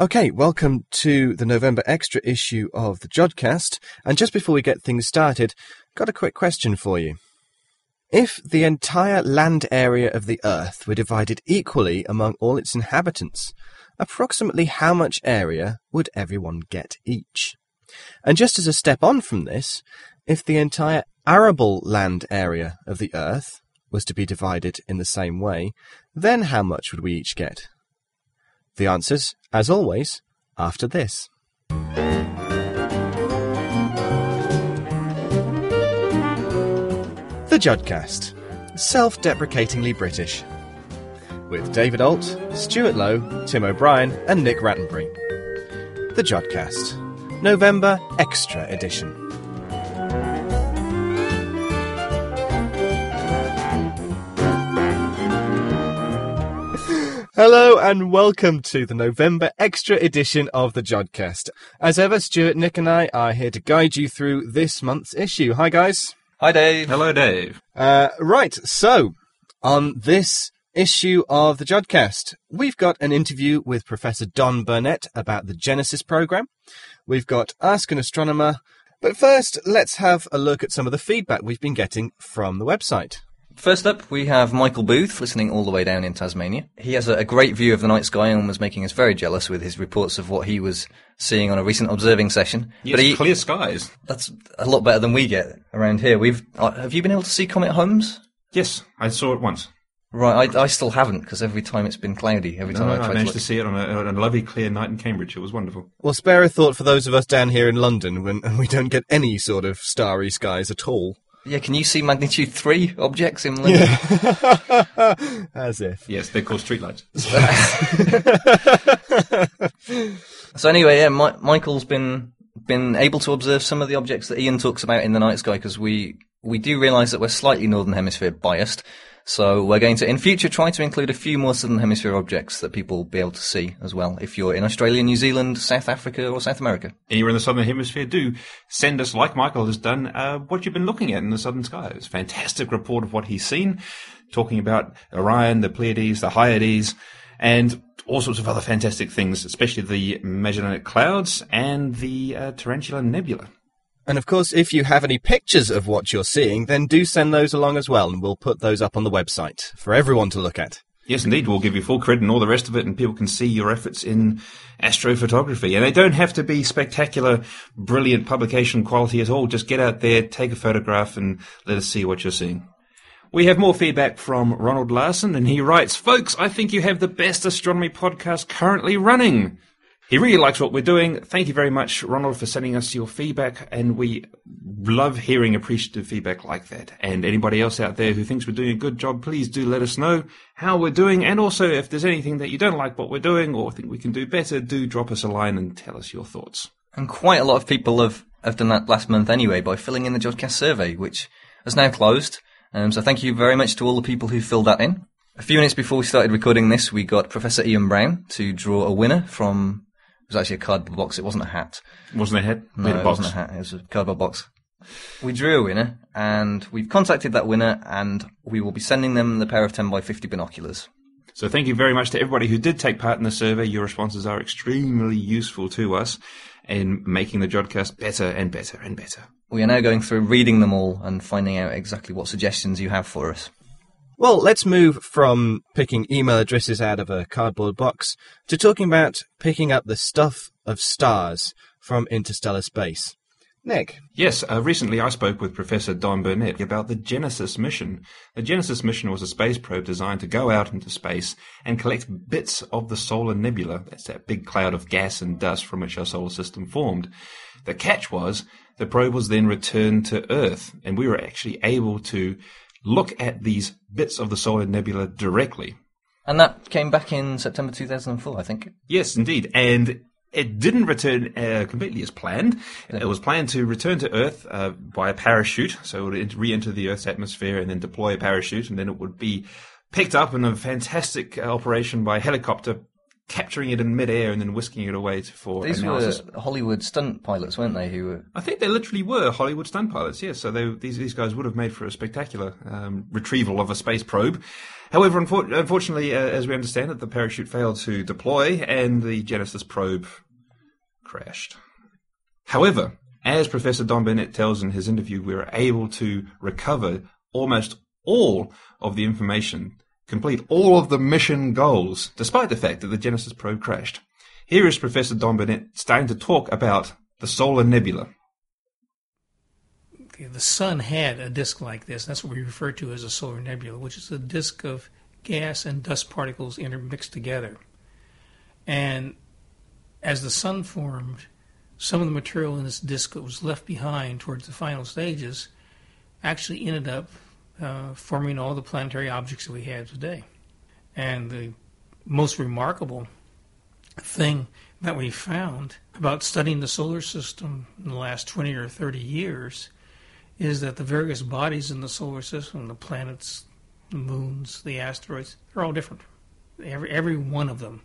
Okay, welcome to the November extra issue of the Jodcast. And just before we get things started, got a quick question for you. If the entire land area of the Earth were divided equally among all its inhabitants, approximately how much area would everyone get each? And just as a step on from this, if the entire arable land area of the Earth was to be divided in the same way, then how much would we each get? The answers, as always, after this. The Jodcast, self deprecatingly British. With David Alt, Stuart Lowe, Tim O'Brien, and Nick Rattenbury. The Jodcast, November Extra Edition. Hello and welcome to the November Extra Edition of the Jodcast. As ever, Stuart, Nick, and I are here to guide you through this month's issue. Hi, guys. Hi, Dave. Hello, Dave. Uh, right, so on this issue of the Jodcast, we've got an interview with Professor Don Burnett about the Genesis program. We've got Ask an Astronomer. But first, let's have a look at some of the feedback we've been getting from the website. First up, we have Michael Booth listening all the way down in Tasmania. He has a, a, great view of the night sky and was making us very jealous with his reports of what he was seeing on a recent observing session. Yes, but he, clear skies. That's a lot better than we get around here. We've uh, have you been able to see Comet Holmes? Yes, I saw it once. Right, I, I still haven't because every time it's been cloudy. Every time no, I tried I managed to, to, see it on a, on a, lovely clear night in Cambridge. It was wonderful. Well, spare a thought for those of us down here in London when we don't get any sort of starry skies at all. Yeah, can you see magnitude three objects in London? Yeah. As if. Yes, they're called streetlights. so anyway, yeah, My- Michael's been been able to observe some of the objects that Ian talks about in the night sky because we we do realise that we're slightly northern hemisphere biased. So we're going to, in future, try to include a few more southern hemisphere objects that people will be able to see as well. If you're in Australia, New Zealand, South Africa, or South America, anywhere in the southern hemisphere, do send us, like Michael has done, uh, what you've been looking at in the southern a fantastic report of what he's seen, talking about Orion, the Pleiades, the Hyades, and all sorts of other fantastic things, especially the Magellanic Clouds and the uh, Tarantula Nebula. And of course, if you have any pictures of what you're seeing, then do send those along as well, and we'll put those up on the website for everyone to look at. Yes, indeed. We'll give you full credit and all the rest of it, and people can see your efforts in astrophotography. And they don't have to be spectacular, brilliant publication quality at all. Just get out there, take a photograph, and let us see what you're seeing. We have more feedback from Ronald Larson, and he writes, Folks, I think you have the best astronomy podcast currently running. He really likes what we're doing. Thank you very much, Ronald, for sending us your feedback. And we love hearing appreciative feedback like that. And anybody else out there who thinks we're doing a good job, please do let us know how we're doing. And also, if there's anything that you don't like what we're doing or think we can do better, do drop us a line and tell us your thoughts. And quite a lot of people have, have done that last month anyway by filling in the Jodcast survey, which has now closed. Um, so thank you very much to all the people who filled that in. A few minutes before we started recording this, we got Professor Ian Brown to draw a winner from was actually a cardboard box. It wasn't a hat. Wasn't a hat? No, it wasn't a hat. It was a cardboard box. We drew a winner, and we've contacted that winner, and we will be sending them the pair of 10 by 50 binoculars. So thank you very much to everybody who did take part in the survey. Your responses are extremely useful to us in making the Jodcast better and better and better. We are now going through reading them all and finding out exactly what suggestions you have for us. Well, let's move from picking email addresses out of a cardboard box to talking about picking up the stuff of stars from interstellar space. Nick. Yes, uh, recently I spoke with Professor Don Burnett about the Genesis mission. The Genesis mission was a space probe designed to go out into space and collect bits of the solar nebula. That's that big cloud of gas and dust from which our solar system formed. The catch was the probe was then returned to Earth, and we were actually able to look at these bits of the solar nebula directly. And that came back in September 2004, I think. Yes, indeed. And it didn't return uh, completely as planned. It was planned to return to Earth uh, by a parachute, so it would re-enter the Earth's atmosphere and then deploy a parachute, and then it would be picked up in a fantastic uh, operation by helicopter capturing it in midair and then whisking it away to, for These analysis. were Hollywood stunt pilots, weren't they? Who were I think they literally were Hollywood stunt pilots, yes. So they, these these guys would have made for a spectacular um, retrieval of a space probe. However, unfor- unfortunately, uh, as we understand it, the parachute failed to deploy and the Genesis probe crashed. However, as Professor Don Burnett tells in his interview, we were able to recover almost all of the information, complete all of the mission goals, despite the fact that the Genesis probe crashed. Here is Professor Don Burnett starting to talk about the solar nebula. The sun had a disk like this. That's what we refer to as a solar nebula, which is a disk of gas and dust particles intermixed together. And as the sun formed, some of the material in this disk that was left behind towards the final stages actually ended up uh, forming all the planetary objects that we have today. And the most remarkable thing that we found about studying the solar system in the last 20 or 30 years is that the various bodies in the solar system, the planets, the moons, the asteroids, they're all different. Every, every one of them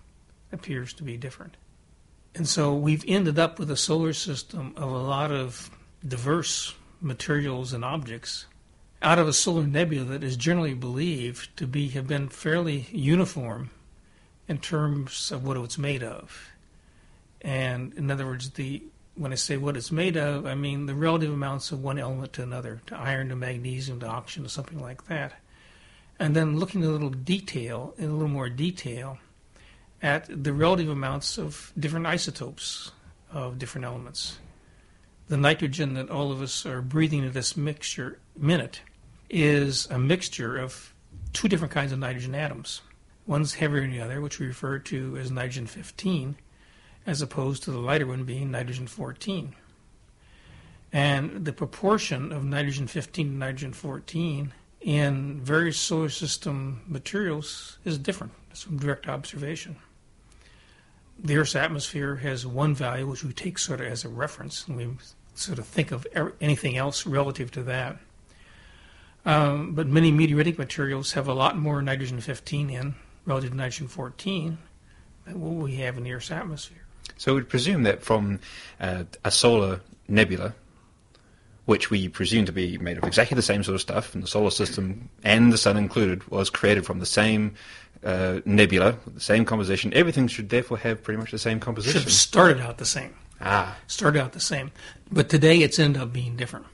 appears to be different. And so we've ended up with a solar system of a lot of diverse materials and objects out of a solar nebula that is generally believed to be have been fairly uniform in terms of what it's made of. And in other words, the when I say what it's made of, I mean the relative amounts of one element to another, to iron to magnesium to oxygen to something like that. And then looking a little detail, in a little more detail, at the relative amounts of different isotopes of different elements. The nitrogen that all of us are breathing in this mixture minute is a mixture of two different kinds of nitrogen atoms. One's heavier than the other, which we refer to as nitrogen 15, as opposed to the lighter one being nitrogen 14. And the proportion of nitrogen 15 to nitrogen 14 in various solar system materials is different. That's from direct observation. The Earth's atmosphere has one value, which we take sort of as a reference, and we sort of think of anything else relative to that. Um, but many meteoritic materials have a lot more nitrogen 15 in relative to nitrogen 14 than what we have in the Earth's atmosphere. So we'd presume that from uh, a solar nebula, which we presume to be made of exactly the same sort of stuff, and the solar system and the sun included was created from the same uh, nebula, the same composition. Everything should therefore have pretty much the same composition. Should have started out the same. Ah, started out the same. But today it's ended up being different.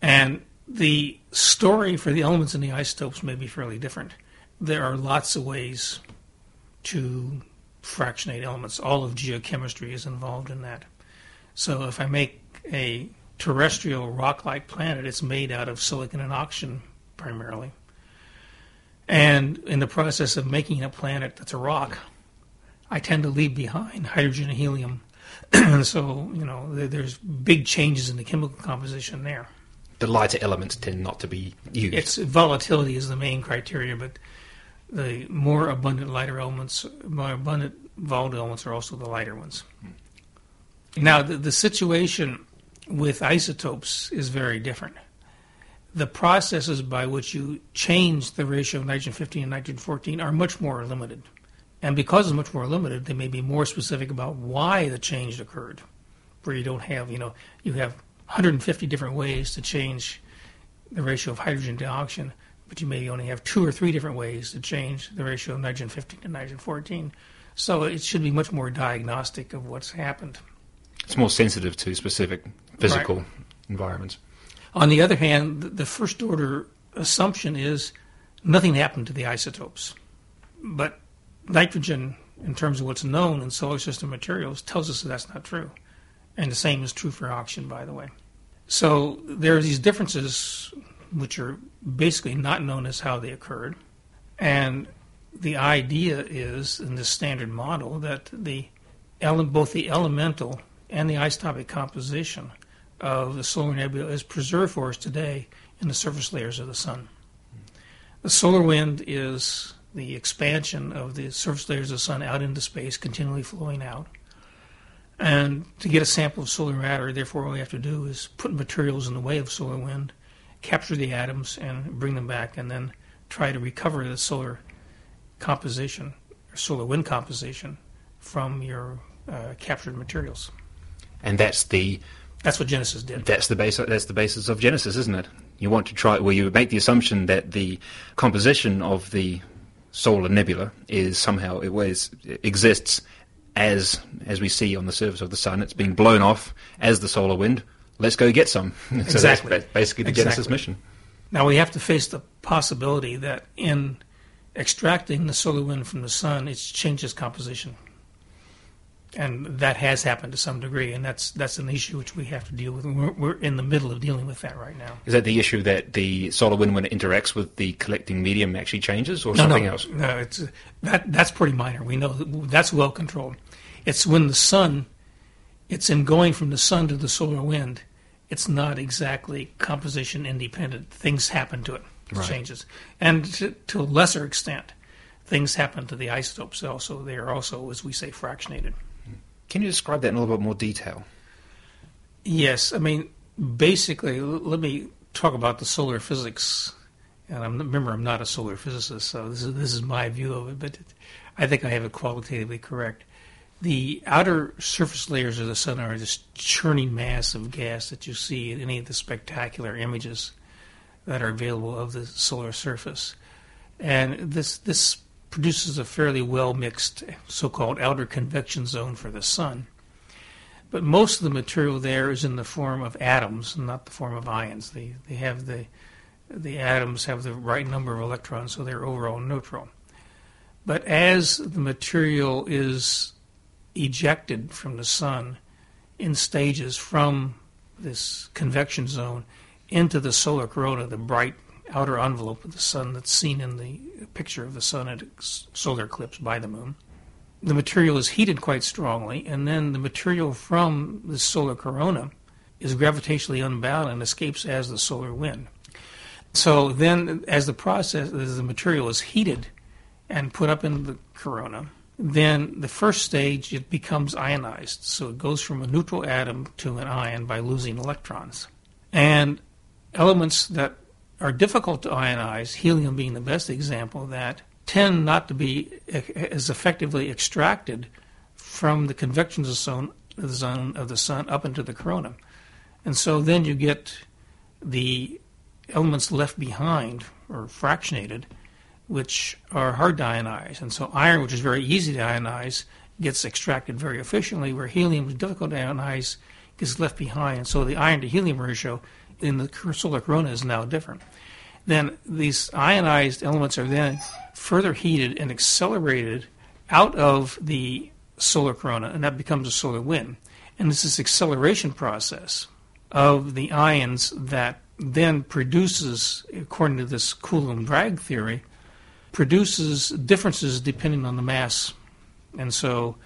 And the story for the elements in the isotopes may be fairly different. There are lots of ways to fractionate elements. All of geochemistry is involved in that. So if I make a terrestrial rock-like planet, it's made out of silicon and oxygen primarily. And in the process of making a planet that's a rock, I tend to leave behind hydrogen and helium. and so, you know, there's big changes in the chemical composition there. The lighter elements tend not to be used. It's volatility is the main criteria, but the more abundant lighter elements, more abundant volatile elements are also the lighter ones. Hmm. Now, the, the situation with isotopes is very different. The processes by which you change the ratio of nitrogen 15 and nitrogen 14 are much more limited. And because it's much more limited, they may be more specific about why the change occurred. Where you don't have, you know, you have 150 different ways to change the ratio of hydrogen to oxygen, but you may only have two or three different ways to change the ratio of nitrogen 15 to nitrogen 14. So it should be much more diagnostic of what's happened. It's more sensitive to specific physical environments. On the other hand, the first order assumption is nothing happened to the isotopes. But nitrogen, in terms of what's known in solar system materials, tells us that that's not true. And the same is true for oxygen, by the way. So there are these differences which are basically not known as how they occurred. And the idea is in this standard model that the ele- both the elemental and the isotopic composition of the solar nebula is preserved for us today in the surface layers of the sun. The solar wind is the expansion of the surface layers of the sun out into space, continually flowing out. And to get a sample of solar matter, therefore, all we have to do is put materials in the way of solar wind, capture the atoms, and bring them back, and then try to recover the solar composition, or solar wind composition, from your uh, captured materials. And that's the That's what Genesis did. that's the base that's the basis of Genesis, isn't it? You want to try well, you make the assumption that the composition of the solar nebula is somehow it always exists as as we see on the surface of the sun. It's being blown off as the solar wind. Let's go get some. so Exactly. that's basically the Genesis mission. Now we have to face the possibility that in extracting the solar wind from the sun, it changes composition, and that has happened to some degree, and that's that's an issue which we have to deal with. We're, we're in the middle of dealing with that right now. Is that the issue that the solar wind, when it interacts with the collecting medium, actually changes, or something no, else? No, it's that that's pretty minor. We know that that's well controlled. It's when the sun, it's in going from the sun to the solar wind. It's not exactly composition independent. Things happen to it. It Right. changes, and to, to a lesser extent, things happen to the isotopes. Also, they are also, as we say, fractionated. Can you describe that in a little bit more detail? Yes, I mean, basically, l- let me talk about the solar physics. And I'm, remember, I'm not a solar physicist, so this is this is my view of it. But it, I think I have it qualitatively correct. The outer surface layers of the sun are this churning mass of gas that you see in any of the spectacular images that are available of the solar surface, and this this produces a fairly well mixed so-called outer convection zone for the sun. But most of the material there is in the form of atoms, not the form of ions. They they have the the atoms have the right number of electrons, so they're overall neutral. But as the material is ejected from the sun in stages from this convection zone into the solar corona, the bright outer envelope of the sun that's seen in the picture of the sun at solar eclipse by the moon the material is heated quite strongly, and then the material from the solar corona is gravitationally unbound and escapes as the solar wind. So then, as the process, as the material is heated and put up in the corona, then the first stage it becomes ionized. So it goes from a neutral atom to an ion by losing electrons. And elements that are difficult to ionize, helium being the best example of that, tend not to be as effectively extracted from the convection zone of the sun up into the corona. And so then you get the elements left behind or fractionated, which are hard to ionize. And so iron, which is very easy to ionize, gets extracted very efficiently, where helium which is difficult to ionize, gets left behind. And so the iron to helium ratio in the solar corona is now different. Then these ionized elements are then further heated and accelerated out of the solar corona, and that becomes a solar wind. And it's this acceleration process of the ions that then produces, according to this Coulomb drag theory, produces differences depending on the mass. And so,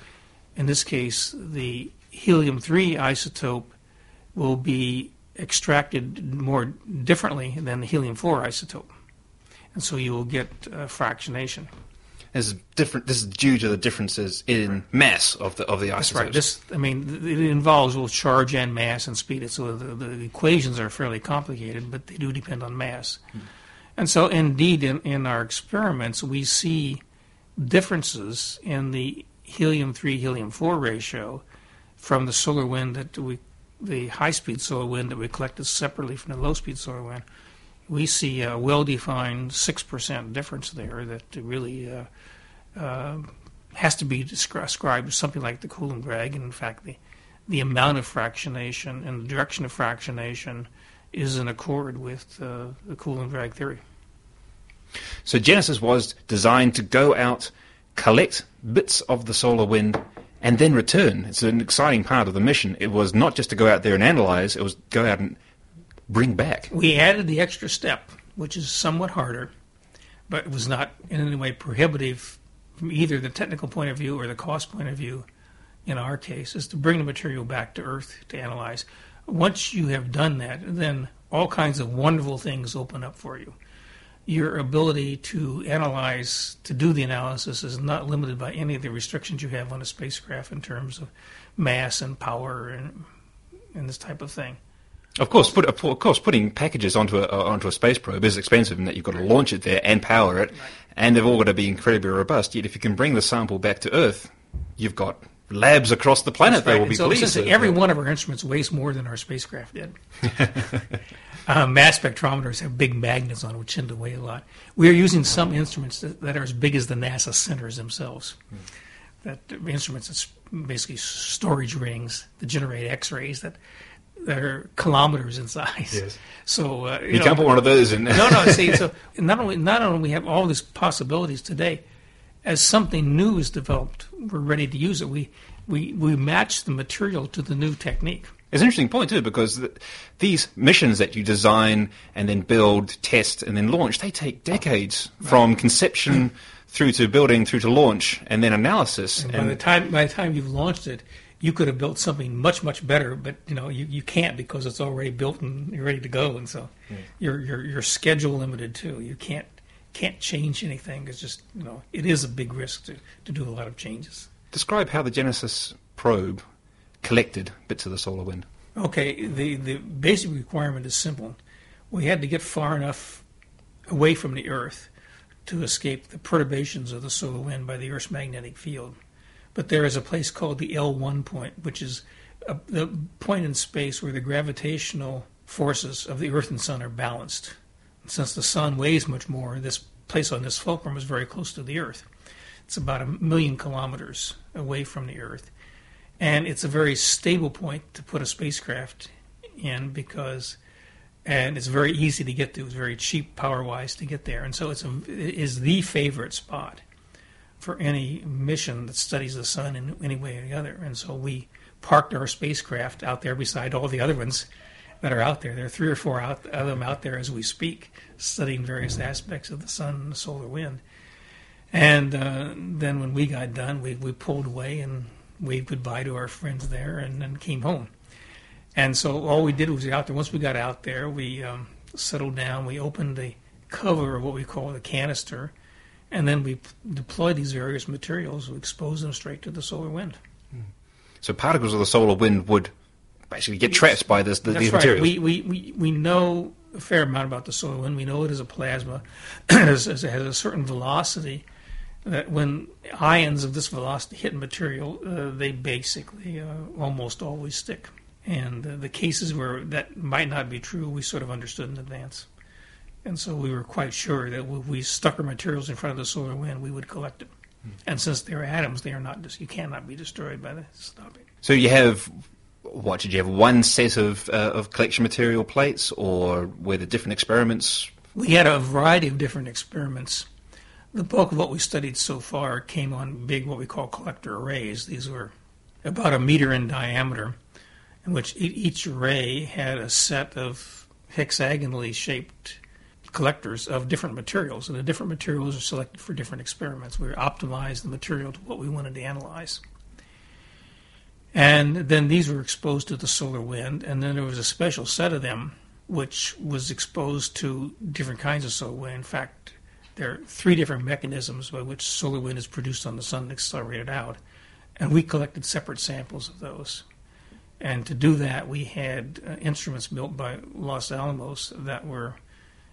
in this case, the helium 3 isotope will be extracted more differently than the helium 4 isotope. And so you will get uh, fractionation. This is different. This is due to the differences in mass of the of the isotopes. That's right. This, I mean, it involves both charge and mass and speed. So the, the equations are fairly complicated, but they do depend on mass. And so, indeed, in, in our experiments, we see differences in the helium three helium four ratio from the solar wind that we, the high speed solar wind that we collected separately from the low speed solar wind. We see a well defined six percent difference there that really. Uh, uh, has to be described as something like the Coulomb drag. And in fact, the, the amount of fractionation and the direction of fractionation is in accord with uh, the Coulomb drag theory. So Genesis was designed to go out, collect bits of the solar wind, and then return. It's an exciting part of the mission. It was not just to go out there and analyze; it was go out and bring back. We added the extra step, which is somewhat harder, but it was not in any way prohibitive from either the technical point of view or the cost point of view. In our case, is to bring the material back to Earth to analyze. Once you have done that, then all kinds of wonderful things open up for you. Your ability to analyze, to do the analysis, is not limited by any of the restrictions you have on a spacecraft in terms of mass and power and, and this type of thing. Of course, put, of course, putting packages onto a onto a space probe is expensive, in that you've got to launch it there and power it, and they've all got to be incredibly robust. Yet, if you can bring the sample back to Earth, you've got labs across the planet that will And be so pleased. every one of our instruments weighs more than our spacecraft did. uh, mass spectrometers have big magnets on, which tend to weigh a lot. We are using some instruments that, that are as big as the NASA centers themselves. That uh, instruments that's basically storage rings that generate X-rays that that are kilometers in size. Yes. So uh, You put one of those in. no, no. See, so not only not only we have all these possibilities today, as something new is developed, we're ready to use it. We we we match the material to the new technique. It's an interesting point too, because th- these missions that you design and then build, test, and then launch, they take decades from conception through to building, through to launch, and then analysis. And by the time by the time you've launched it, you could have built something much much better, but you know you, you can't because it's already built and you're ready to go, and so you're you're you're schedule limited too. You can't can't change anything. It's just you know it is a big risk to to do a lot of changes. Describe how the Genesis probe collected bits of the solar wind. Okay, the, the basic requirement is simple. We had to get far enough away from the Earth to escape the perturbations of the solar wind by the Earth's magnetic field. But there is a place called the L1 point, which is a, the point in space where the gravitational forces of the Earth and Sun are balanced. Since the Sun weighs much more, this place on this fulcrum is very close to the Earth. It's about a million kilometers away from the Earth and it's a very stable point to put a spacecraft in because and it's very easy to get to. It's very cheap power wise to get there. And so it's a, it is the favorite spot for any mission that studies the sun in any way or the other. And so we parked our spacecraft out there beside all the other ones that are out there. There are three or four out, of them out there as we speak studying various aspects of the sun and the solar wind. And uh, then when we got done we, we pulled away and waved goodbye to our friends there and then came home. And so all we did was get out there. Once we got out there, we um, settled down. We opened the cover of what we call the canister, and then we p- deployed these various materials. We exposed them straight to the solar wind. So particles of the solar wind would basically get trapped by this, the, That's these right. materials. We, we, we, we know a fair amount about the solar wind. We know it is a plasma. it has it has a certain velocity that when ions of this velocity hit material, uh, they basically uh, almost always stick. And uh, the cases where that might not be true, we sort of understood in advance. And so we were quite sure that if we stuck our materials in front of the solar wind, we would collect it. And since they're atoms, they are not. Dis- you cannot be destroyed by the stopping. So you have what did you have? One set of uh, of collection material plates, or were there different experiments? We had a variety of different experiments. The bulk of what we studied so far came on big, what we call collector arrays. These were about a meter in diameter, in which each array had a set of hexagonally shaped collectors of different materials, and the different materials are selected for different experiments. We optimized the material to what we wanted to analyze. And then these were exposed to the solar wind, and then there was a special set of them which was exposed to different kinds of solar wind. In fact, there are three different mechanisms by which solar wind is produced on the sun and accelerated out, and we collected separate samples of those. And to do that, we had uh, instruments built by Los Alamos that were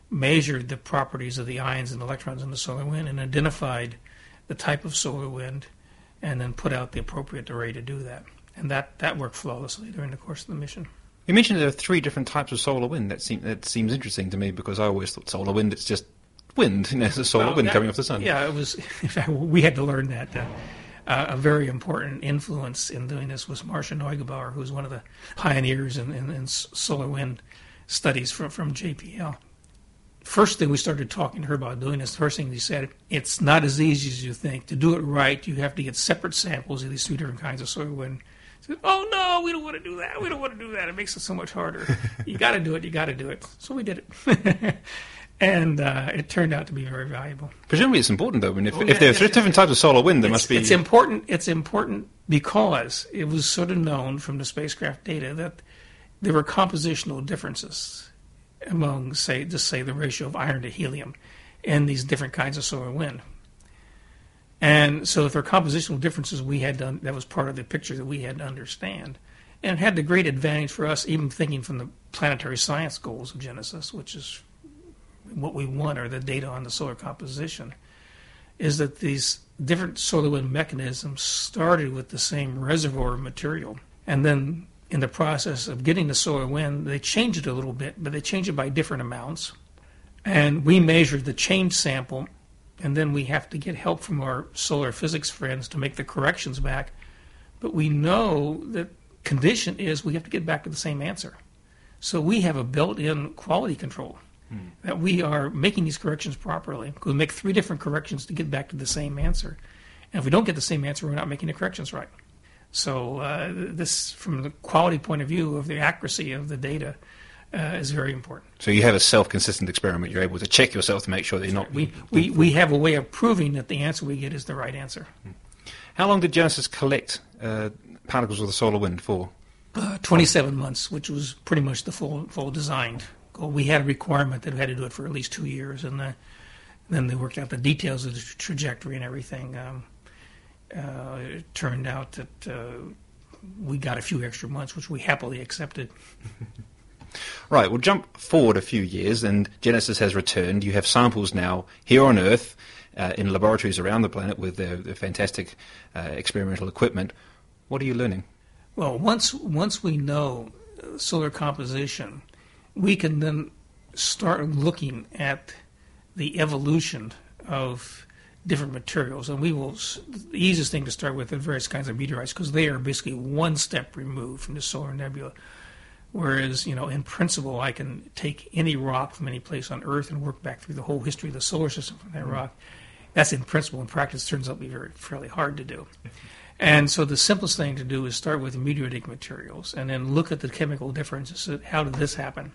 measured the properties of the ions and electrons in the solar wind and identified the type of solar wind, and then put out the appropriate array to do that. And that, that worked flawlessly during the course of the mission. You mentioned there are three different types of solar wind. That seems that seems interesting to me because I always thought solar wind it's just wind, you know, it's solar Well, wind that- coming off the sun. Yeah, it was. In fact, we had to learn that. Uh, uh, a very important influence in doing this was Marcia Neugebauer, who was one of the pioneers in, in, in solar wind studies from, from JPL. First thing we started talking to her about doing this, the first thing she said, it's not as easy as you think. To do it right, you have to get separate samples of these two different kinds of solar wind. Said, oh no, we don't want to do that. We don't want to do that. It makes it so much harder. you got to do it. You got to do it. So we did it. and uh, it turned out to be very valuable. Presumably it's important though. I mean, if, Oh, if yeah, there are three different types of solar wind, there must be. It's important. It's important because it was sort of known from the spacecraft data that there were compositional differences among, say, just say the ratio of iron to helium in these different kinds of solar wind. And so, if there are compositional differences, we had done that was part of the picture that we had to understand, and it had the great advantage for us, even thinking from the planetary science goals of Genesis, which is what we want, or the data on the solar composition is that these different solar wind mechanisms started with the same reservoir of material, and then in the process of getting the solar wind, they changed it a little bit, but they changed it by different amounts. And we measured the change sample, and then we have to get help from our solar physics friends to make the corrections back. But we know that condition is we have to get back to the same answer. So we have a built-in quality control that we are making these corrections properly. We make three different corrections to get back to the same answer. And if we don't get the same answer, we're not making the corrections right. So uh, this, from the quality point of view of the accuracy of the data, uh, is very important. So you have a self-consistent experiment. You're able to check yourself to make sure that you're not. We, we, we have a way of proving that the answer we get is the right answer. How long did Genesis collect uh, particles of the solar wind for? Uh, 27 months, which was pretty much the full full designed. We had a requirement that we had to do it for at least two years, and uh, then they worked out the details of the trajectory and everything. Um, uh, it turned out that uh, we got a few extra months, which we happily accepted. Right, we'll jump forward a few years, and Genesis has returned. You have samples now here on Earth uh, in laboratories around the planet with their, their fantastic uh, experimental equipment. What are you learning? Well, once once we know uh, solar composition, we can then start looking at the evolution of different materials, and we will. The easiest thing to start with are various kinds of meteorites because they are basically one step removed from the solar nebula. Whereas, you know, in principle, I can take any rock from any place on Earth and work back through the whole history of the solar system from that mm-hmm. rock. That's in principle. In practice, it turns out to be very fairly hard to do. And so the simplest thing to do is start with meteoritic materials and then look at the chemical differences. How did this happen?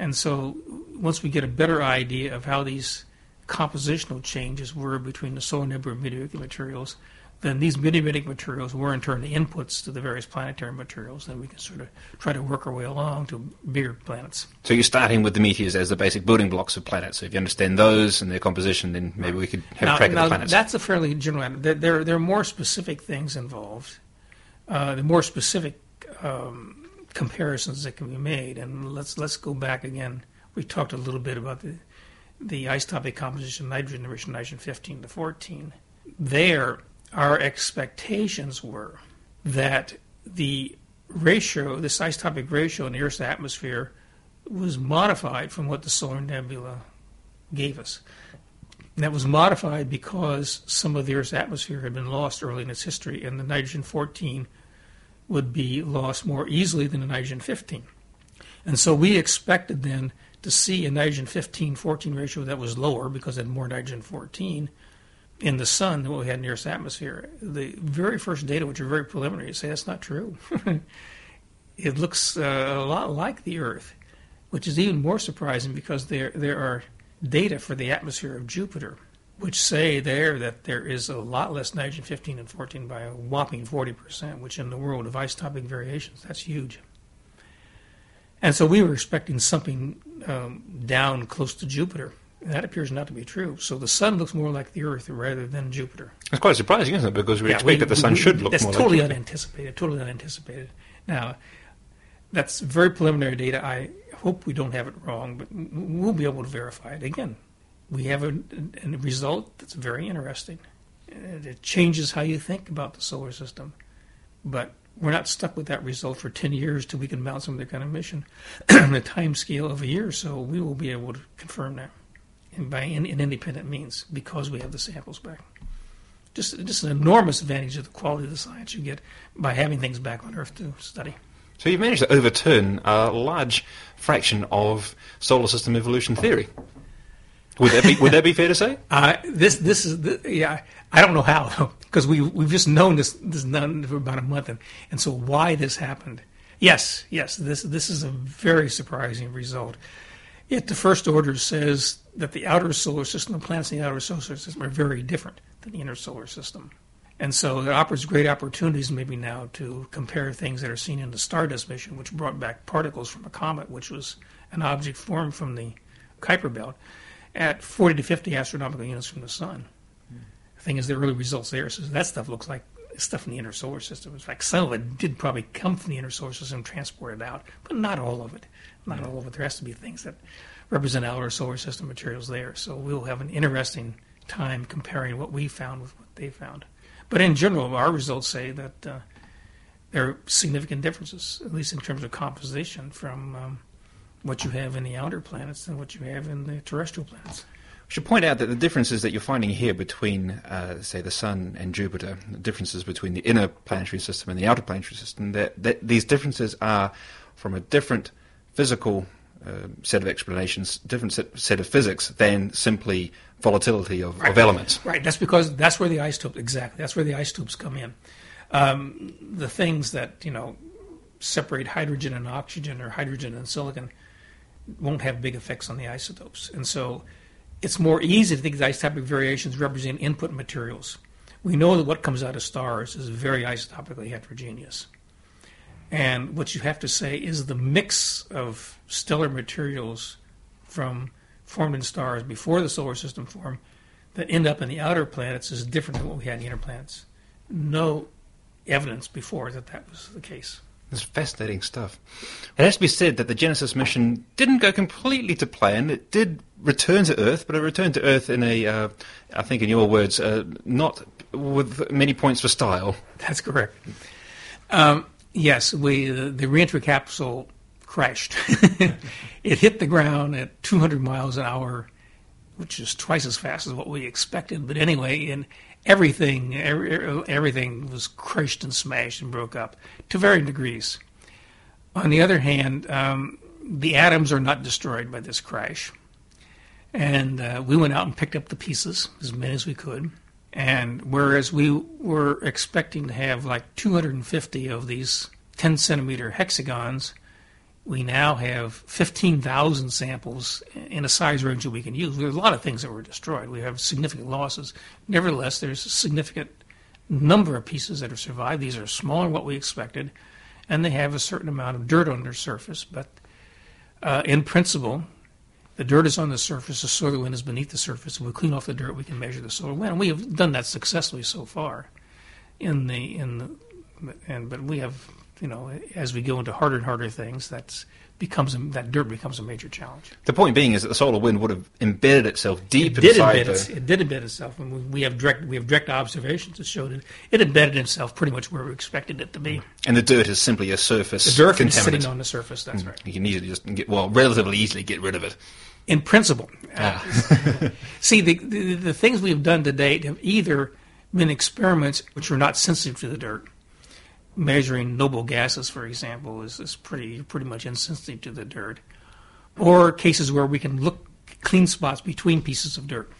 And so once we get a better idea of how these compositional changes were between the solar nebula and meteoritic materials, then these meteoritic materials were in turn the inputs to the various planetary materials. Then we can sort of try to work our way along to bigger planets. So you're starting with the meteors as the basic building blocks of planets. So if you understand those and their composition, then maybe we could have a now, crack at now the planets. that's a fairly general. There, there, there are more specific things involved. Uh, the more specific um, comparisons that can be made, and let's let's go back again. We talked a little bit about the the isotopic composition of nitrogen nitrogen 15 to 14. There, our expectations were that the ratio, this isotopic ratio in the Earth's atmosphere, was modified from what the solar nebula gave us. And that was modified because some of the Earth's atmosphere had been lost early in its history, and the nitrogen 14 would be lost more easily than nitrogen 15. And so we expected then to see a nitrogen 15 14 ratio that was lower because it had more nitrogen 14 in the sun than what we had in the Earth's atmosphere. The very first data, which are very preliminary, say that's not true. it looks uh, a lot like the Earth, which is even more surprising because there there are data for the atmosphere of Jupiter, which say there that there is a lot less nitrogen 15 and 14 by a whopping 40%, which in the world of isotopic variations, that's huge. And so we were expecting something um, down close to Jupiter. And that appears not to be true. So the sun looks more like the Earth rather than Jupiter. It's quite surprising, isn't it? Because we Yeah, expect that the sun we- should look more. that's more totally unanticipated. Totally unanticipated. Now, that's very preliminary data. I hope we don't have it wrong, but we'll be able to verify it. Again, we have a, a result that's very interesting. It changes how you think about the solar system, but we're not stuck with that result for 10 years till we can mount some other kind of mission. On a time scale of a year so, we will be able to confirm that and by in, in independent means because we have the samples back just just an enormous advantage of the quality of the science you get by having things back on Earth to study. So you've managed to overturn a large fraction of solar system evolution theory. Would that be would that be fair to say? Uh, this this is yeah. I don't know how though because we we've just known this this known for about a month and and so why this happened? Yes, yes. This this is a very surprising result. Yet the first order says that the outer solar system, the planets in the outer solar system, are very different than the inner solar system. And so it offers great opportunities maybe now to compare things that are seen in the Stardust mission, which brought back particles from a comet, which was an object formed from the Kuiper Belt, at 40 to 50 astronomical units from the sun. The thing is, the early results there says that stuff looks like stuff in the inner solar system. In fact, some of it did probably come from the inner solar system and transported out, but not all of it. Not all of it. There has to be things that represent outer solar system materials there. So we'll have an interesting time comparing what we found with what they found. But in general, our results say that uh, there are significant differences, at least in terms of composition, from um, what you have in the outer planets and what you have in the terrestrial planets. We should point out that the differences that you're finding here between, uh, say, the Sun and Jupiter, the differences between the inner planetary system and the outer planetary system, that, that these differences are from a different physical uh, set of explanations, different set, set, of physics than simply volatility of, right. of, elements. Right. That's because that's where the isotopes exactly. That's where the isotopes come in. Um, the things that you know separate hydrogen and oxygen or hydrogen and silicon won't have big effects on the isotopes, and so it's more easy to think these isotopic variations represent input materials. We know that what comes out of stars is very isotopically heterogeneous. And what you have to say is the mix of stellar materials from formed in stars before the solar system formed that end up in the outer planets is different than what we had in the inner planets. No evidence before that that was the case. It's fascinating stuff. It has to be said that the Genesis mission didn't go completely to plan. It did return to Earth, but it returned to Earth in a, uh, I think in your words, uh, not with many points for style. That's correct. Um, yes, we the, the reentry capsule crashed. it hit the ground at 200 miles an hour, which is twice as fast as what we expected. But anyway, and everything every, everything was crushed and smashed and broke up to varying degrees. On the other hand, um, the atoms are not destroyed by this crash. And uh, we went out and picked up the pieces, as many as we could. And whereas we were expecting to have like 250 of these 10 centimeter hexagons, we now have 15,000 samples in a size range that we can use. There's a lot of things that were destroyed. We have significant losses. Nevertheless, there's a significant number of pieces that have survived. These are smaller than what we expected, and they have a certain amount of dirt on their surface. But uh, in principle, the dirt is on the surface, the solar wind is beneath the surface. If we clean off the dirt, we can measure the solar wind. And we have done that successfully so far. In the in the and but we have you know, as we go into harder and harder things, that's becomes a, that dirt becomes a major challenge. The point being is that the solar wind would have embedded itself deep it did inside embed the... It, it did embed itself, and we have direct we have direct observations that showed it. It embedded itself pretty much where we expected it to be. And the dirt is simply a surface. The dirt is sitting on the surface. That's mm. right. You can easily just get well, relatively easily get rid of it. In principle, ah. see the, the the things we have done to date have either been experiments which are not sensitive to the dirt measuring noble gases, for example, is, is pretty pretty much insensitive to the dirt. Or cases where we can look clean spots between pieces of dirt.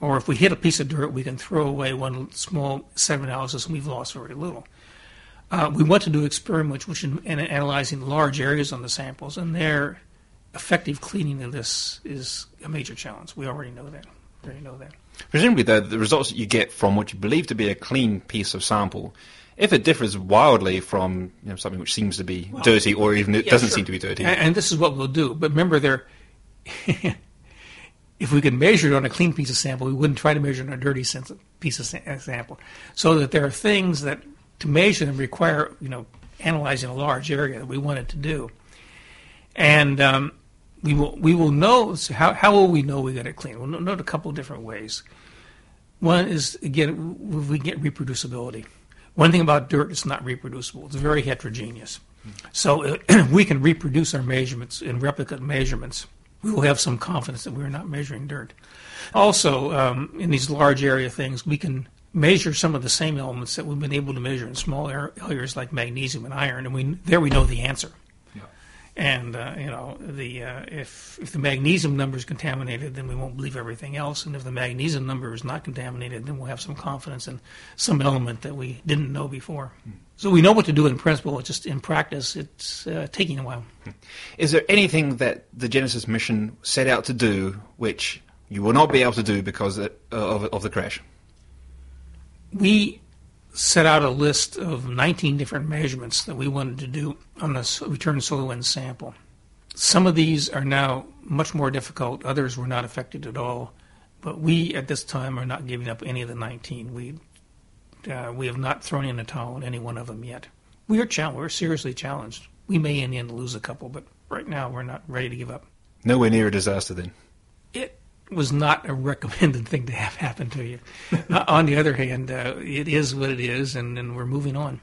Or if we hit a piece of dirt, we can throw away one small set of analysis and we've lost very little. Uh, we want to do experiments which in, in analyzing large areas on the samples, and their effective cleaning of this is a major challenge. We already know that. We already know that. Presumably, though, the results that you get from what you believe to be a clean piece of sample if it differs wildly from you know, something which seems to be well, dirty or even it yeah, doesn't sure. seem to be dirty. And, and, this is what we'll do. But remember, there, if we could measure it on a clean piece of sample, we wouldn't try to measure it on a dirty piece of uh, sample. So that there are things that to measure them require, you know, analyzing a large area that we wanted to do. And um, we will we will know so how how will we know we got it clean? We'll know it a couple of different ways. One is again we get reproducibility. One thing about dirt, it's not reproducible. It's very heterogeneous. So uh, we can reproduce our measurements in replicate measurements. We will have some confidence that we're not measuring dirt. Also, um, in these large area things, we can measure some of the same elements that we've been able to measure in small areas like magnesium and iron, and we, there we know the answer. And uh, you know, the uh, if if the magnesium number is contaminated, then we won't believe everything else. And if the magnesium number is not contaminated, then we'll have some confidence in some element that we didn't know before. Hmm. So we know what to do in principle. It's just in practice, it's uh, taking a while. Is there anything that the Genesis mission set out to do which you will not be able to do because of, of the crash? We set out a list of 19 different measurements that we wanted to do on the return solar wind sample. Some of these are now much more difficult, others were not affected at all. But we, at this time, are not giving up any of the 19. We, uh, we have not thrown in a towel on any one of them yet. We are challenged. We're seriously challenged. We may in the end lose a couple, but right now we're not ready to give up. Nowhere near a disaster then. It was not a recommended thing to have happen to you. uh, on the other hand, uh, it is what it is, and, and we're moving on.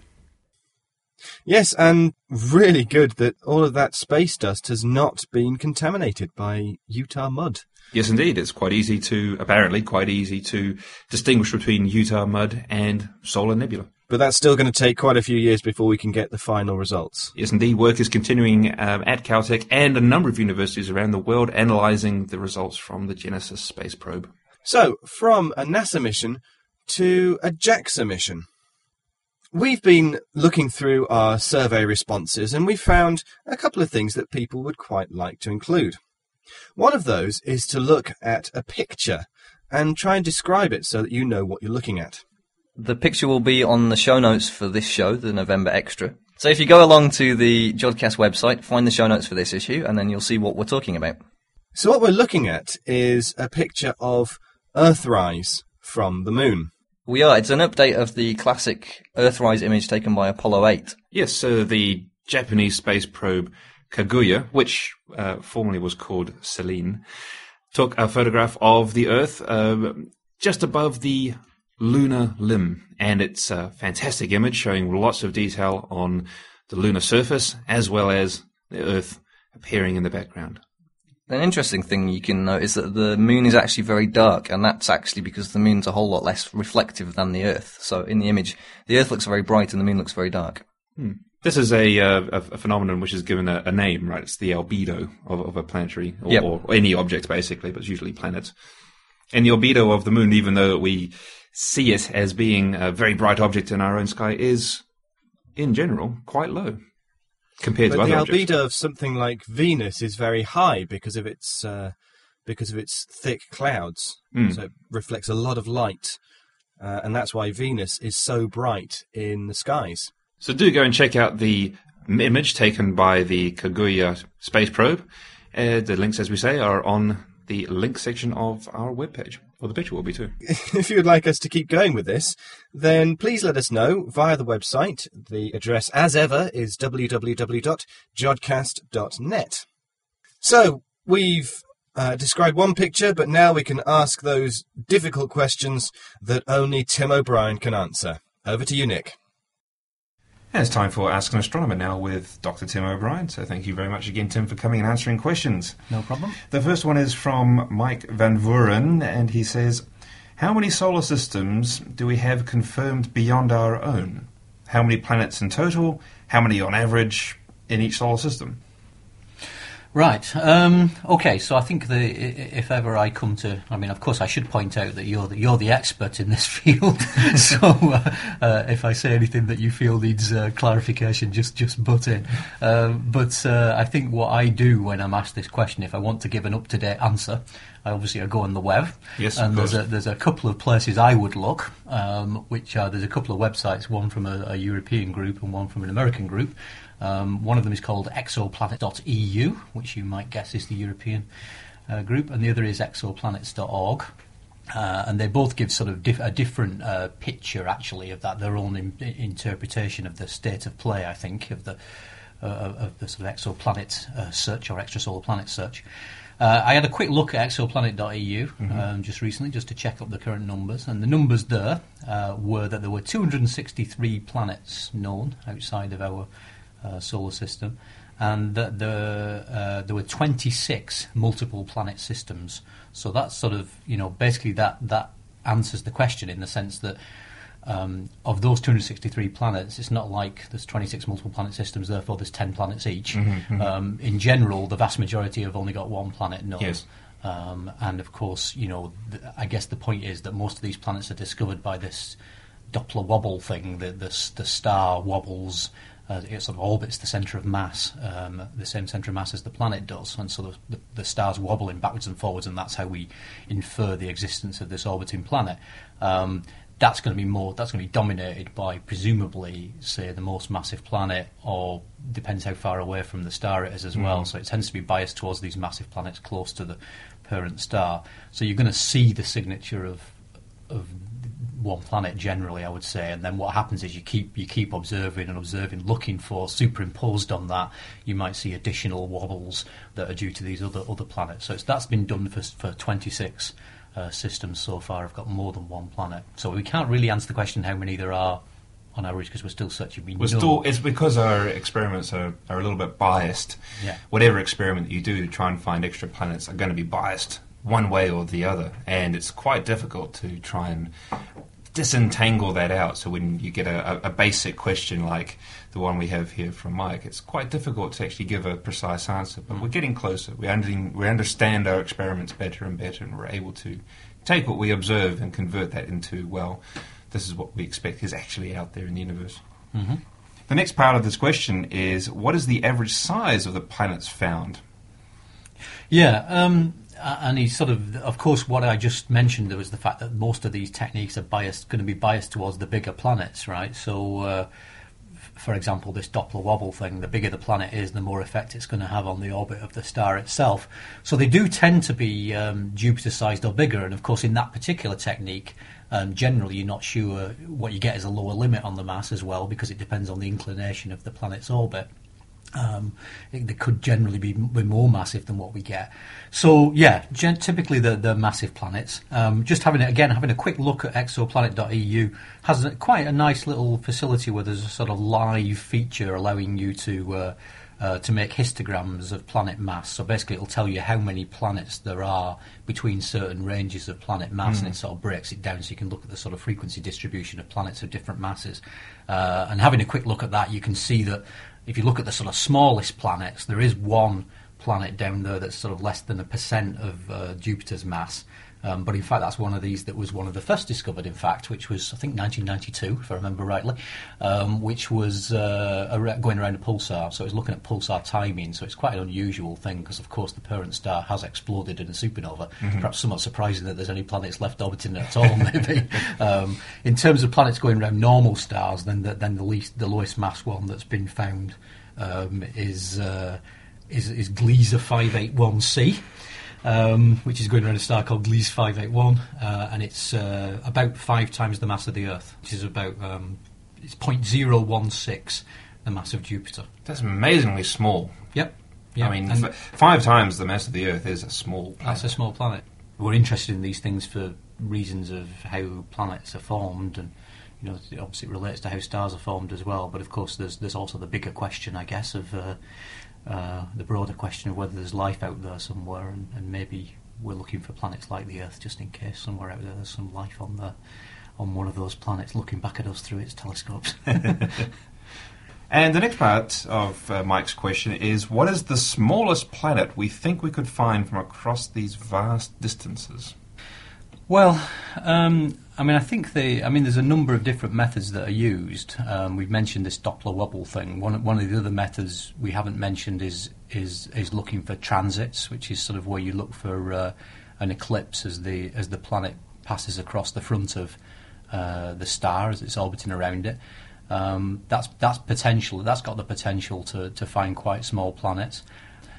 Yes, and really good that all of that space dust has not been contaminated by Utah mud. Yes, indeed. It's quite easy to, apparently, quite easy to distinguish between Utah mud and solar nebula. But that's still going to take quite a few years before we can get the final results. Yes, indeed. Work is continuing um, at Caltech and a number of universities around the world analysing the results from the Genesis space probe. So, from a NASA mission to a JAXA mission. We've been looking through our survey responses and we found a couple of things that people would quite like to include. One of those is to look at a picture and try and describe it so that you know what you're looking at. The picture will be on the show notes for this show, the November Extra. So if you go along to the Jodcast website, find the show notes for this issue, and then you'll see what we're talking about. So, what we're looking at is a picture of Earthrise from the moon. We are. It's an update of the classic Earthrise image taken by Apollo 8. Yes, so the Japanese space probe Kaguya, which uh, formerly was called Selene, took a photograph of the Earth uh, just above the lunar limb, and it's a fantastic image showing lots of detail on the lunar surface as well as the Earth appearing in the background. An interesting thing you can note is that the moon is actually very dark, and that's actually because the moon's a whole lot less reflective than the Earth. So in the image, the Earth looks very bright and the moon looks very dark. Hmm. This is a, uh, a, a phenomenon which is given a, a, name, right? It's the albedo of, of a planetary or, Yep. or any object, basically, but it's usually planets. And the albedo of the moon, even though we see it as being a very bright object in our own sky, is, in general, quite low compared But to the other objects. The albedo of something like Venus is very high because of its uh, because of its thick clouds. Mm. So it reflects a lot of light, uh, and that's why Venus is so bright in the skies. So do go and check out the image taken by the Kaguya space probe. Uh, the links, as we say, are on the link section of our webpage. Or the picture will be too. if you would like us to keep going with this, then please let us know via the website. The address, as ever, is www.jodcast.net. So, we've uh, described one picture, but now we can ask those difficult questions that only Tim O'Brien can answer. Over to you, Nick. And it's time for Ask an Astronomer now with Dr. Tim O'Brien. So thank you very much again, Tim, for coming and answering questions. No problem. The first one is from Mike Van Vuren, and he says, How many solar systems do we have confirmed beyond our own? How many planets in total? How many on average in each solar system? Right. Um, okay. So I think the, if ever I come to, I mean, of course, I should point out that you're the, you're the expert in this field. so uh, uh, if I say anything that you feel needs uh, clarification, just just butt in. Um, but uh, I think what I do when I'm asked this question, if I want to give an up to date answer, I obviously I go on the web. Yes, of and there's a, there's a couple of places I would look, um, which are there's a couple of websites, one from a, a European group and one from an American group. Um, one of them is called exoplanet.eu, which you might guess is the European uh, group, and the other is exoplanets.org. Uh, and they both give sort of diff- a different uh, picture, actually, of that their own in- interpretation of the state of play. I think of the uh, of the sort of exoplanet uh, search or extrasolar planet search. Uh, I had a quick look at exoplanet.eu um, just recently, just to check up the current numbers, and the numbers there uh, were that there were 263 planets known outside of our uh, solar system, and that the, uh, there were 26 multiple planet systems. So that's sort of, you know, basically that, that answers the question in the sense that um, of those 263 planets, it's not like there's 26 multiple planet systems, therefore there's 10 planets each. Um, in general, the vast majority have only got one planet known. Yes. Um, and of course, you know, th- I guess the point is that most of these planets are discovered by this Doppler wobble thing. The the, the star wobbles. Uh, it sort of orbits the centre of mass, um, the same centre of mass as the planet does, and so the, the, the star's wobbling backwards and forwards, and that's how we infer the existence of this orbiting planet. Um, that's going to be more. That's going to be dominated by presumably, say, the most massive planet, or depends how far away from the star it is as well. So it tends to be biased towards these massive planets close to the parent star. So you're going to see the signature of of one planet generally, I would say. And then what happens is you keep you keep observing and observing, looking for superimposed on that. You might see additional wobbles that are due to these other other planets. So it's, that's been done for for 26 uh, systems so far. I've got more than one planet. So we can't really answer the question how many there are on average because we're still searching. We We're still, it's because our experiments are, are a little bit biased. Yeah. Whatever experiment you do to try and find extra planets are going to be biased one way or the other, and it's quite difficult to try and disentangle that out. So when you get a, a, basic question like the one we have here from Mike, it's quite difficult to actually give a precise answer. But we're getting closer. We, under, we understand our experiments better and better, and we're able to take what we observe and convert that into well, this is what we expect is actually out there in the universe. The next part of this question is what is the average size of the planets found? Yeah, um, and he sort of, of course, what I just mentioned there was the fact that most of these techniques are biased, going to be biased towards the bigger planets, right? So, uh, for example, this Doppler wobble thing, the bigger the planet is, the more effect it's going to have on the orbit of the star itself. So they do tend to be um, Jupiter-sized or bigger, and of course, in that particular technique. Um, generally, you're not sure what you get is a lower limit on the mass as well because it depends on the inclination of the planet's orbit um, they could generally be, be more massive than what we get. So yeah, gen- typically they're, they're massive planets. Um, just having it again, having a quick look at exoplanet.eu has a, quite a nice little facility where there's a sort of live feature allowing you to. Uh, uh, to make histograms of planet mass. So basically, it'll tell you how many planets there are between certain ranges of planet mass, and it sort of breaks it down so you can look at the sort of frequency distribution of planets of different masses. Uh, and having a quick look at that, you can see that if you look at the sort of smallest planets, there is one planet down there that's sort of less than a percent of uh, Jupiter's mass. Um, but in fact, that's one of these that was one of the first discovered, in fact, which was, I think, 1992, if I remember rightly, um, which was uh, going around a pulsar. So it was looking at pulsar timing. So it's quite an unusual thing because, of course, the parent star has exploded in a supernova. Perhaps somewhat surprising that there's any planets left orbiting it at all, maybe. um, in terms of planets going around normal stars, then the, then the least, the lowest mass one that's been found um, is, uh, is is Gliese 581c um, which is going around a star called Gliese 581, uh, and it's uh, about five times the mass of the Earth, which is about um, it's 0.016 the mass of Jupiter. That's amazingly small. Yep. Yeah, I mean, f- five times the mass of the Earth is a small planet. that's a small planet. We're interested in these things for reasons of how planets are formed, and you know, it obviously relates to how stars are formed as well. But of course, there's there's also the bigger question, I guess, of uh, uh, the broader question of whether there's life out there somewhere, and, and maybe we're looking for planets like the Earth, just in case somewhere out there there's some life on the on one of those planets looking back at us through its telescopes. And the next part of uh, Mike's question is what is the smallest planet we think we could find from across these vast distances? Well, um, I mean, I think the. I mean, there's a number of different methods that are used. Um, we've mentioned this Doppler wobble thing. One one of the other methods we haven't mentioned is is is looking for transits, which is sort of where you look for uh, an eclipse as the as the planet passes across the front of uh, the star as it's orbiting around it. Um, that's that's potential. That's got the potential to, to find quite small planets.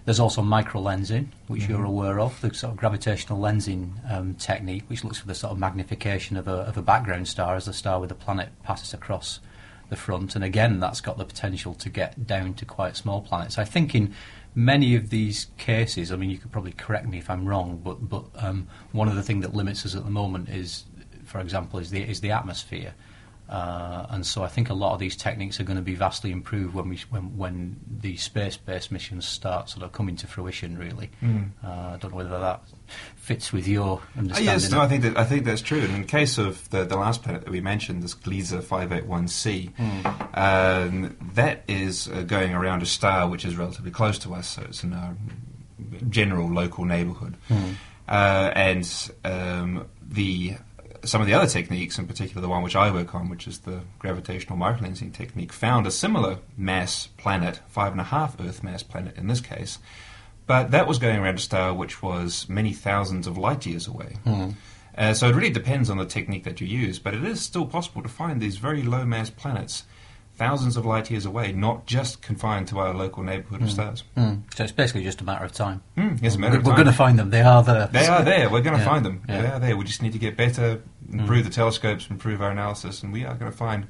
There's also microlensing, which you're aware of, the sort of gravitational lensing um, technique, which looks for the sort of magnification of a, of a background star as the star with the planet passes across the front. And again, that's got the potential to get down to quite small planets. I think in many of these cases, I mean, you could probably correct me if I'm wrong, but but um, one of the things that limits us at the moment is, for example, is the is the atmosphere. Uh, and so I think a lot of these techniques are going to be vastly improved when we when when the space-based missions start sort of coming to fruition. Really, uh, I don't know whether that fits with your understanding. yes, no, I think that I think that's true. And in the case of the, the last planet that we mentioned, this Gliese 581c, um, that is uh, going around a star which is relatively close to us, so it's in our general local neighbourhood. Uh, and um, the some of the other techniques, in particular the one which I work on, which is the gravitational microlensing technique, found a similar mass planet, five and a half Earth mass planet in this case, but that was going around a star which was many thousands of light years away. Uh, so it really depends on the technique that you use, but it is still possible to find these very low mass planets thousands of light years away, not just confined to our local neighbourhood of stars. Mm. So it's basically just a matter of time. Mm, it's a matter We're, of we're going to find them. They are there. They are there. We're going to Yeah, find them. yeah. They are there. We just need to get better, improve the telescopes, improve our analysis, and we are going to find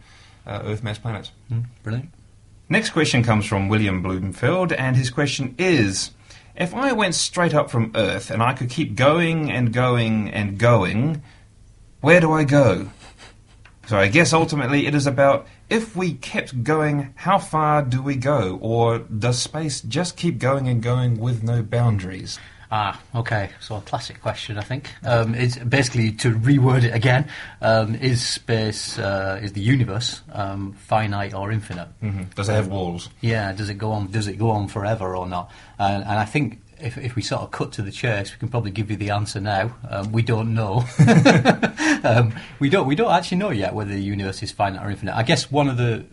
uh, Earth mass planets. Mm, brilliant. Next question comes from William Bloomfield, and his question is If I went straight up from Earth and I could keep going and going and going, where do I go? So I guess ultimately it is about if we kept going, how far do we go? Or does space just keep going and going with no boundaries? Ah, okay. So a classic question, I think. Um, it's basically to reword it again: um, Is space, uh, is the universe um, finite or infinite? Does it have walls? Yeah. Does it go on? Does it go on forever or not? And, and I think if, if we sort of cut to the chase, we can probably give you the answer now. Um, we don't know. um, we don't. We don't actually know yet whether the universe is finite or infinite. I guess one of the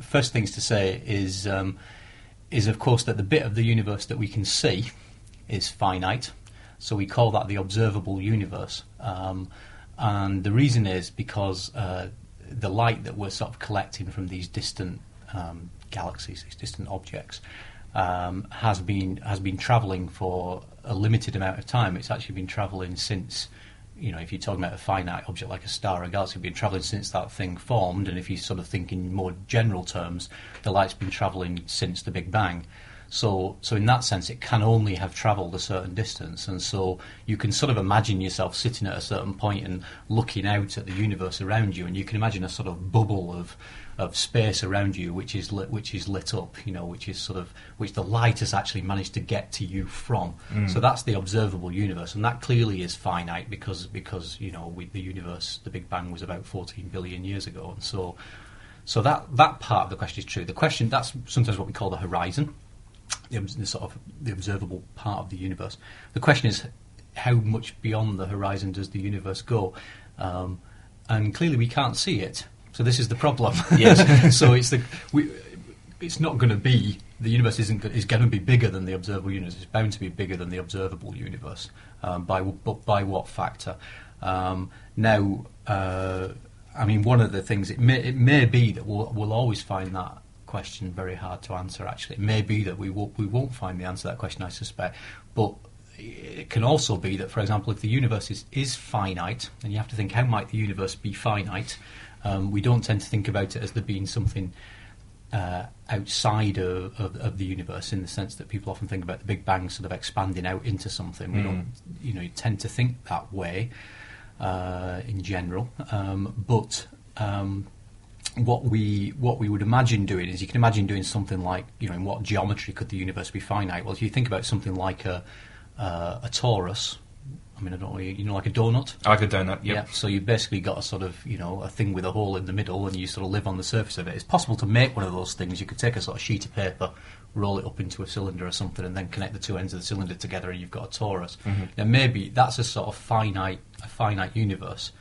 first things to say is um, is of course that the bit of the universe that we can see is finite. So we call that the observable universe. Um, and the reason is because uh, the light that we're sort of collecting from these distant um, galaxies, these distant objects, um, has been has been travelling for a limited amount of time. It's actually been travelling since, you know, if you're talking about a finite object like a star or a galaxy, it's been travelling since that thing formed. And if you sort of think in more general terms, the light's been travelling since the Big Bang. So, so in that sense, it can only have travelled a certain distance, and so you can sort of imagine yourself sitting at a certain point and looking out at the universe around you, and you can imagine a sort of bubble of of space around you, which is lit, which is lit up, you know, which is sort of which the light has actually managed to get to you from. Mm. So that's the observable universe, and that clearly is finite because because you know we, the universe, the Big Bang was about 14 billion years ago, and so so that that part of the question is true. The question that's sometimes what we call the horizon the, the sort of the observable part of the universe. The question is, how much beyond the horizon does the universe go? Um, and clearly, we can't see it. So this is the problem. Yes. so it's the we, it's not going to be the universe isn't is going to be bigger than the observable universe. It's bound to be bigger than the observable universe. Um, by but by what factor? Um, now, uh, I mean, one of the things it may it may be that we'll we'll always find that question very hard to answer. Actually, it may be that we won't we won't find the answer to that question. I suspect, but it can also be that, for example, if the universe is, is finite, and you have to think how might the universe be finite, um, we don't tend to think about it as there being something uh, outside of, of, of the universe in the sense that people often think about the Big Bang sort of expanding out into something. We don't, you know, you tend to think that way uh, in general, um, but. Um, what we what we would imagine doing is you can imagine doing something like you know in what geometry could the universe be finite? Well, if you think about something like a uh, a torus, I mean I don't know you know like a donut. Like a donut, yep. Yeah. So you've basically got a sort of you know a thing with a hole in the middle, and you sort of live on the surface of it. It's possible to make one of those things. You could take a sort of sheet of paper, roll it up into a cylinder or something, and then connect the two ends of the cylinder together, and you've got a torus. Now maybe that's a sort of finite a finite universe.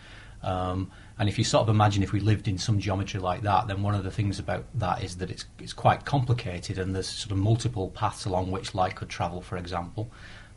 Um, and if you sort of imagine if we lived in some geometry like that, then one of the things about that is that it's, it's quite complicated and there's sort of multiple paths along which light could travel, for example.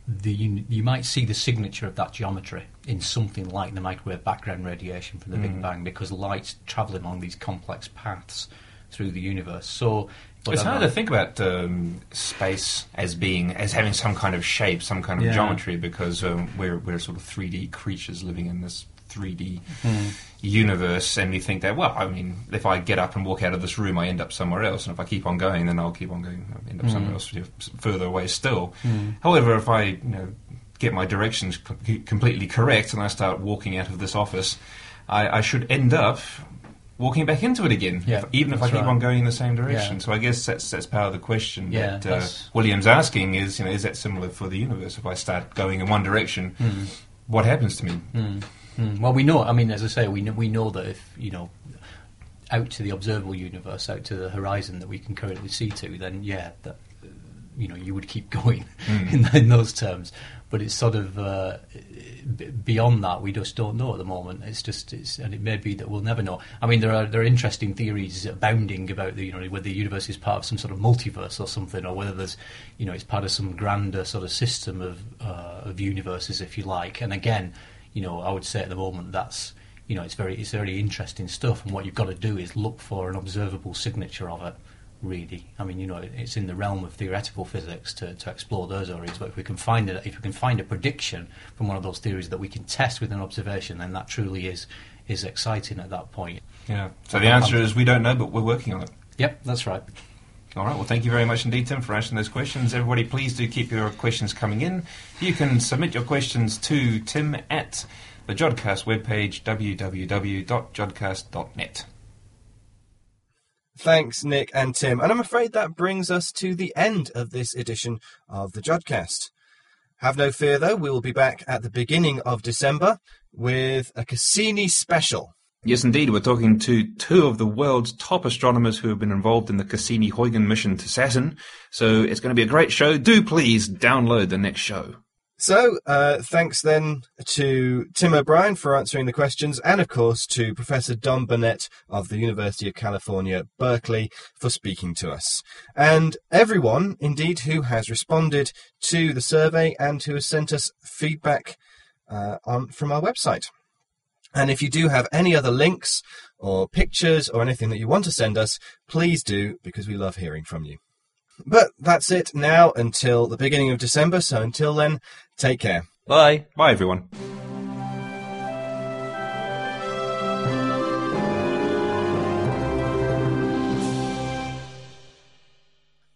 The, you, you might see the signature of that geometry in something like the microwave background radiation from the Big Bang because light's travelling along these complex paths through the universe. So It's hard to think about um, space as being as having some kind of shape, some kind of Yeah. geometry, because um, we're we're sort of three D creatures living in this three D Hmm. universe, and you think that well, I mean, if I get up and walk out of this room, I end up somewhere else, and if I keep on going, then I'll keep on going, I'll end up somewhere else you know, further away still. However, if I you know get my directions completely correct and I start walking out of this office, I, I should end up walking back into it again, Yeah, if- even if I keep right. on going in the same direction. Yeah. So I guess that's that's part of the question Yeah, that uh, William's asking is, you know, is that similar for the universe? If I start going in one direction, what happens to me? Mm, well, we know. I mean, as I say, we know, we know that if you know, out to the observable universe, out to the horizon that we can currently see to, then yeah, that you know, you would keep going in, in those terms. But it's sort of uh, b- beyond that. We just don't know at the moment. It's just, it's, and it may be that we'll never know. I mean, there are there are interesting theories abounding about the you know whether the universe is part of some sort of multiverse or something, or whether there's you know it's part of some grander sort of system of uh, of universes, if you like. And again, you know, I would say at the moment that's you know, it's very it's very interesting stuff. And what you've got to do is look for an observable signature of it. Really, I mean, you know, it's in the realm of theoretical physics to, to explore those areas. But if we can find it, if we can find a prediction from one of those theories that we can test with an observation, then that truly is is exciting at that point. Yeah. So the answer is we don't know, but we're working on it. Yep, that's right. All right. Well, thank you very much indeed, Tim, for answering those questions. Everybody, please do keep your questions coming in. You can submit your questions to Tim at the Jodcast webpage, www.jodcast.net. Thanks, Nick and Tim. And I'm afraid that brings us to the end of this edition of the Jodcast. Have no fear, though, we will be back at the beginning of December with a Cassini special. Yes, indeed. We're talking to two of the world's top astronomers who have been involved in the Cassini-Huygens mission to Saturn. So it's going to be a great show. Do please download the next show. So, uh, thanks then to Tim O'Brien for answering the questions, and of course to Professor Don Burnett of the University of California, Berkeley, for speaking to us. And everyone, indeed, who has responded to the survey and who has sent us feedback uh, on from our website. And if you do have any other links or pictures or anything that you want to send us, please do, because we love hearing from you. But that's it now until the beginning of December. So until then, take care. Bye. Bye, everyone.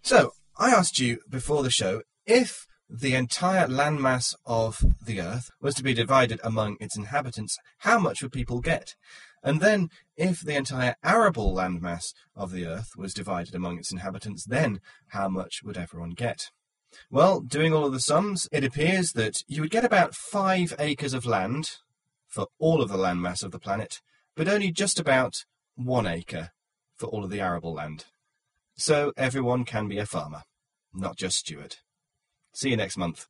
So I asked you before the show if the entire landmass of the Earth was to be divided among its inhabitants, how much would people get? And then, if the entire arable landmass of the Earth was divided among its inhabitants, then how much would everyone get? Well, doing all of the sums, it appears that you would get about five acres of land for all of the landmass of the planet, but only just about one acre for all of the arable land. So everyone can be a farmer, not just Stuart. See you next month.